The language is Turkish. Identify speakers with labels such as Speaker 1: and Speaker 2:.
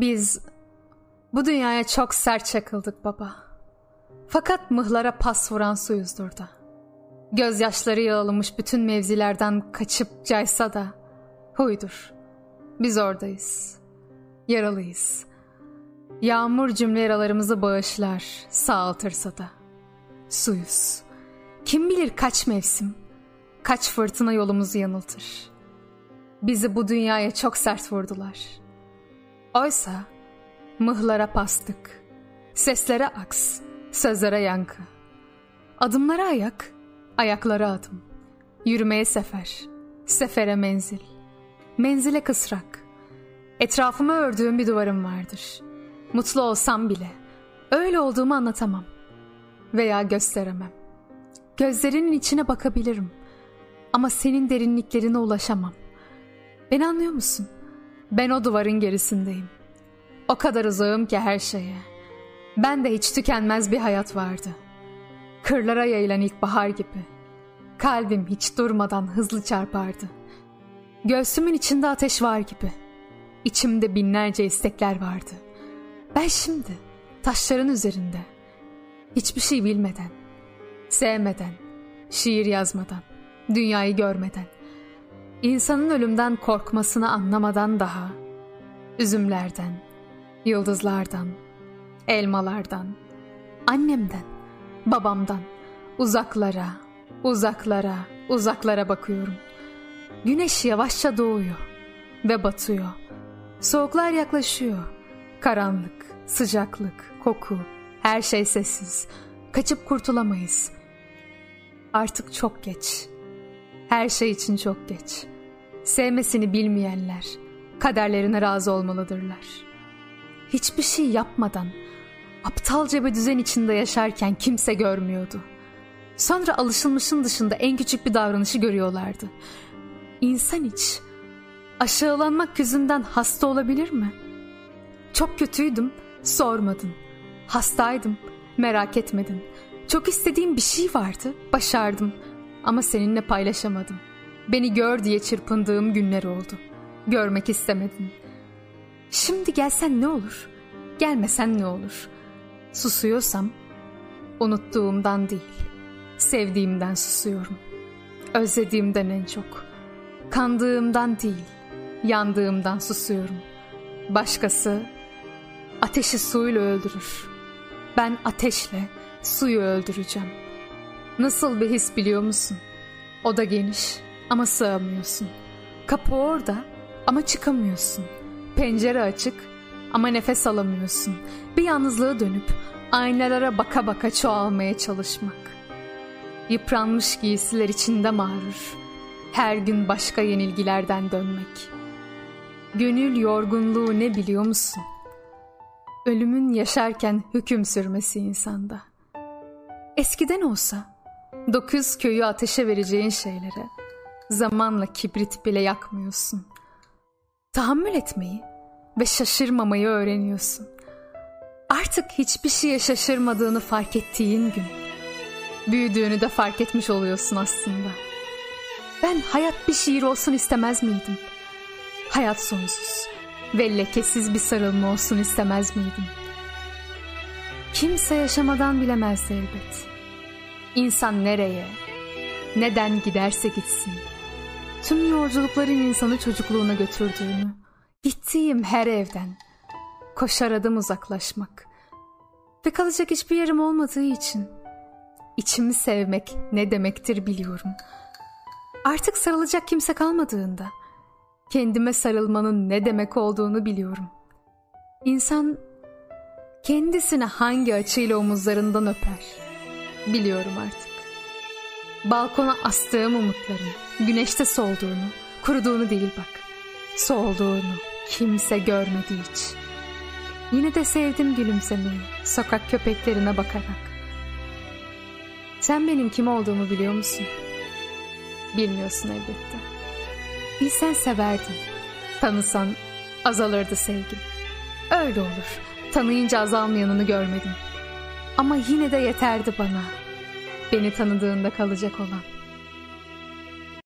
Speaker 1: Biz bu dünyaya çok sert çakıldık baba. Fakat mıhlara pas vuran suyuzdur da. Gözyaşları yağlamış bütün mevzilerden kaçıp caysa da huydur. Biz oradayız. Yaralıyız. Yağmur cümle yaralarımızı bağışlar, sağaltırsa da. Suyuz. Kim bilir kaç mevsim, kaç fırtına yolumuzu yanıltır. Bizi bu dünyaya çok sert vurdular. Oysa mıhlara pastık, seslere aks, sözlere yankı. Adımlara ayak, ayaklara adım. Yürümeye sefer, sefere menzil. Menzile kısrak. Etrafımı ördüğüm bir duvarım vardır. Mutlu olsam bile öyle olduğumu anlatamam veya gösteremem. Gözlerinin içine bakabilirim ama senin derinliklerine ulaşamam. Beni anlıyor musun? Ben o duvarın gerisindeyim. O kadar uzağım ki her şeye. Ben de hiç tükenmez bir hayat vardı. Kırlara yayılan ilkbahar gibi. Kalbim hiç durmadan hızlı çarpardı. Göğsümün içinde ateş var gibi. İçimde binlerce istekler vardı. Ben şimdi taşların üzerinde hiçbir şey bilmeden, sevmeden, şiir yazmadan, dünyayı görmeden, insanın ölümden korkmasını anlamadan daha, üzümlerden, yıldızlardan, elmalardan, annemden, babamdan, uzaklara, uzaklara, uzaklara bakıyorum. Güneş yavaşça doğuyor ve batıyor. Soğuklar yaklaşıyor. Karanlık, sıcaklık, koku, her şey sessiz. Kaçıp kurtulamayız. Artık çok geç. Her şey için çok geç. Sevmesini bilmeyenler kaderlerine razı olmalıdırlar. Hiçbir şey yapmadan aptalca bir düzen içinde yaşarken kimse görmüyordu. Sonra alışılmışın dışında en küçük bir davranışı görüyorlardı. İnsan hiç aşağılanmak yüzünden hasta olabilir mi? Çok kötüydüm, sormadın. Hastaydım, merak etmedin. Çok istediğim bir şey vardı, başardım. Ama seninle paylaşamadım. Beni gör diye çırpındığım günler oldu. Görmek istemedin. Şimdi gelsen ne olur? Gelmesen ne olur? Susuyorsam unuttuğumdan değil, sevdiğimden susuyorum. Özlediğimden en çok. Kandığımdan değil, yandığımdan susuyorum. Başkası ateşi suyla öldürür. Ben ateşle suyu öldüreceğim. Nasıl bir his biliyor musun? O da geniş ama sığamıyorsun. Kapı orada ama çıkamıyorsun. Pencere açık ama nefes alamıyorsun. Bir yalnızlığa dönüp aynalara baka baka çoğalmaya çalışmak. Yıpranmış giysiler içinde mağrur. Her gün başka yenilgilerden dönmek. Gönül yorgunluğu ne biliyor musun? Ölümün yaşarken hüküm sürmesi insanda. Eskiden olsa dokuz köyü ateşe vereceğin şeylere zamanla kibrit bile yakmıyorsun. Tahammül etmeyi ve şaşırmamayı öğreniyorsun. Artık hiçbir şeye şaşırmadığını fark ettiğin gün büyüdüğünü de fark etmiş oluyorsun aslında. Ben hayat bir şiir olsun istemez miydim? Hayat sonsuz ve lekesiz bir sarılma olsun istemez miydim? Kimse yaşamadan bilemezdi elbet. İnsan nereye, neden giderse gitsin. Tüm yolculukların insanı çocukluğuna götürdüğünü, gittiğim her evden koşar adım uzaklaşmak ve kalacak hiçbir yerim olmadığı için içimi sevmek ne demektir biliyorum. Artık sarılacak kimse kalmadığında kendime sarılmanın ne demek olduğunu biliyorum. İnsan kendisini hangi açıyla omuzlarından öper biliyorum artık. Balkona astığım umutların güneşte solduğunu, kuruduğunu değil bak. Solduğunu kimse görmedi hiç. Yine de sevdim gülümsemeyi sokak köpeklerine bakarak. Sen benim kim olduğumu biliyor musun? Bilmiyorsun elbette. Bilsen severdin. Tanısan azalırdı sevgin. Öyle olur. Tanıyınca azalmayanını görmedim. Ama yine de yeterdi bana. Beni tanıdığında kalacak olan.